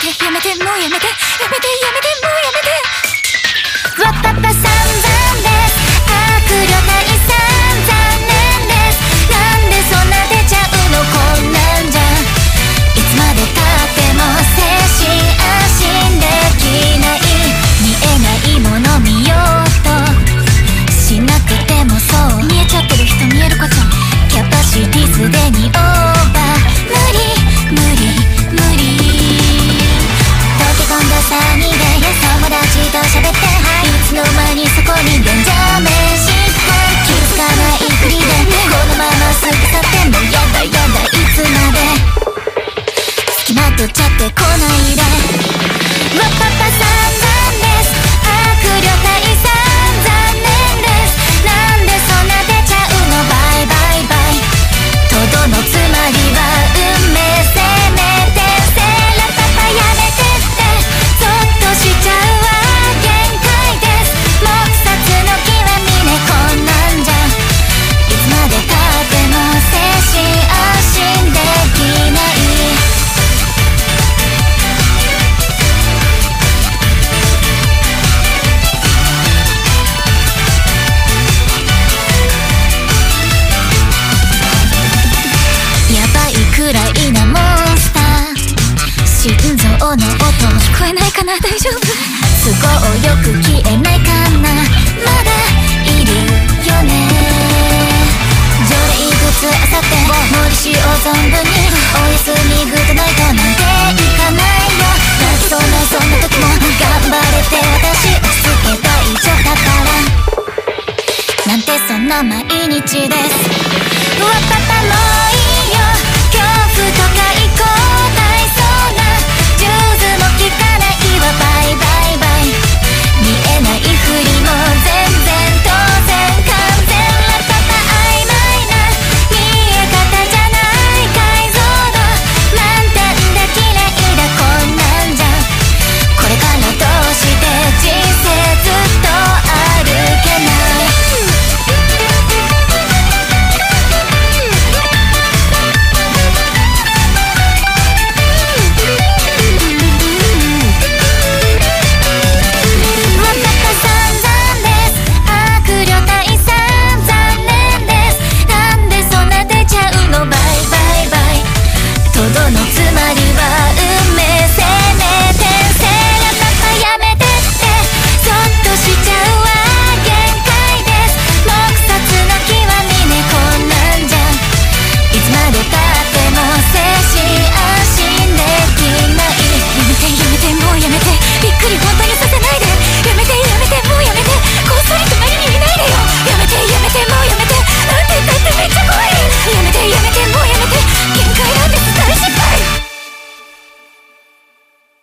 てやめてもうやめてやめてやめてもうやめて。音聞こえないかな？大丈夫？都合よく消えないかな？まだいるよね？除連靴あさって無理しよう存分に。お椅子みグッドナイトなんていかないよ。泣きそうなそんな時も頑張れて私助けたい一緒だから。なんてそんな毎日です。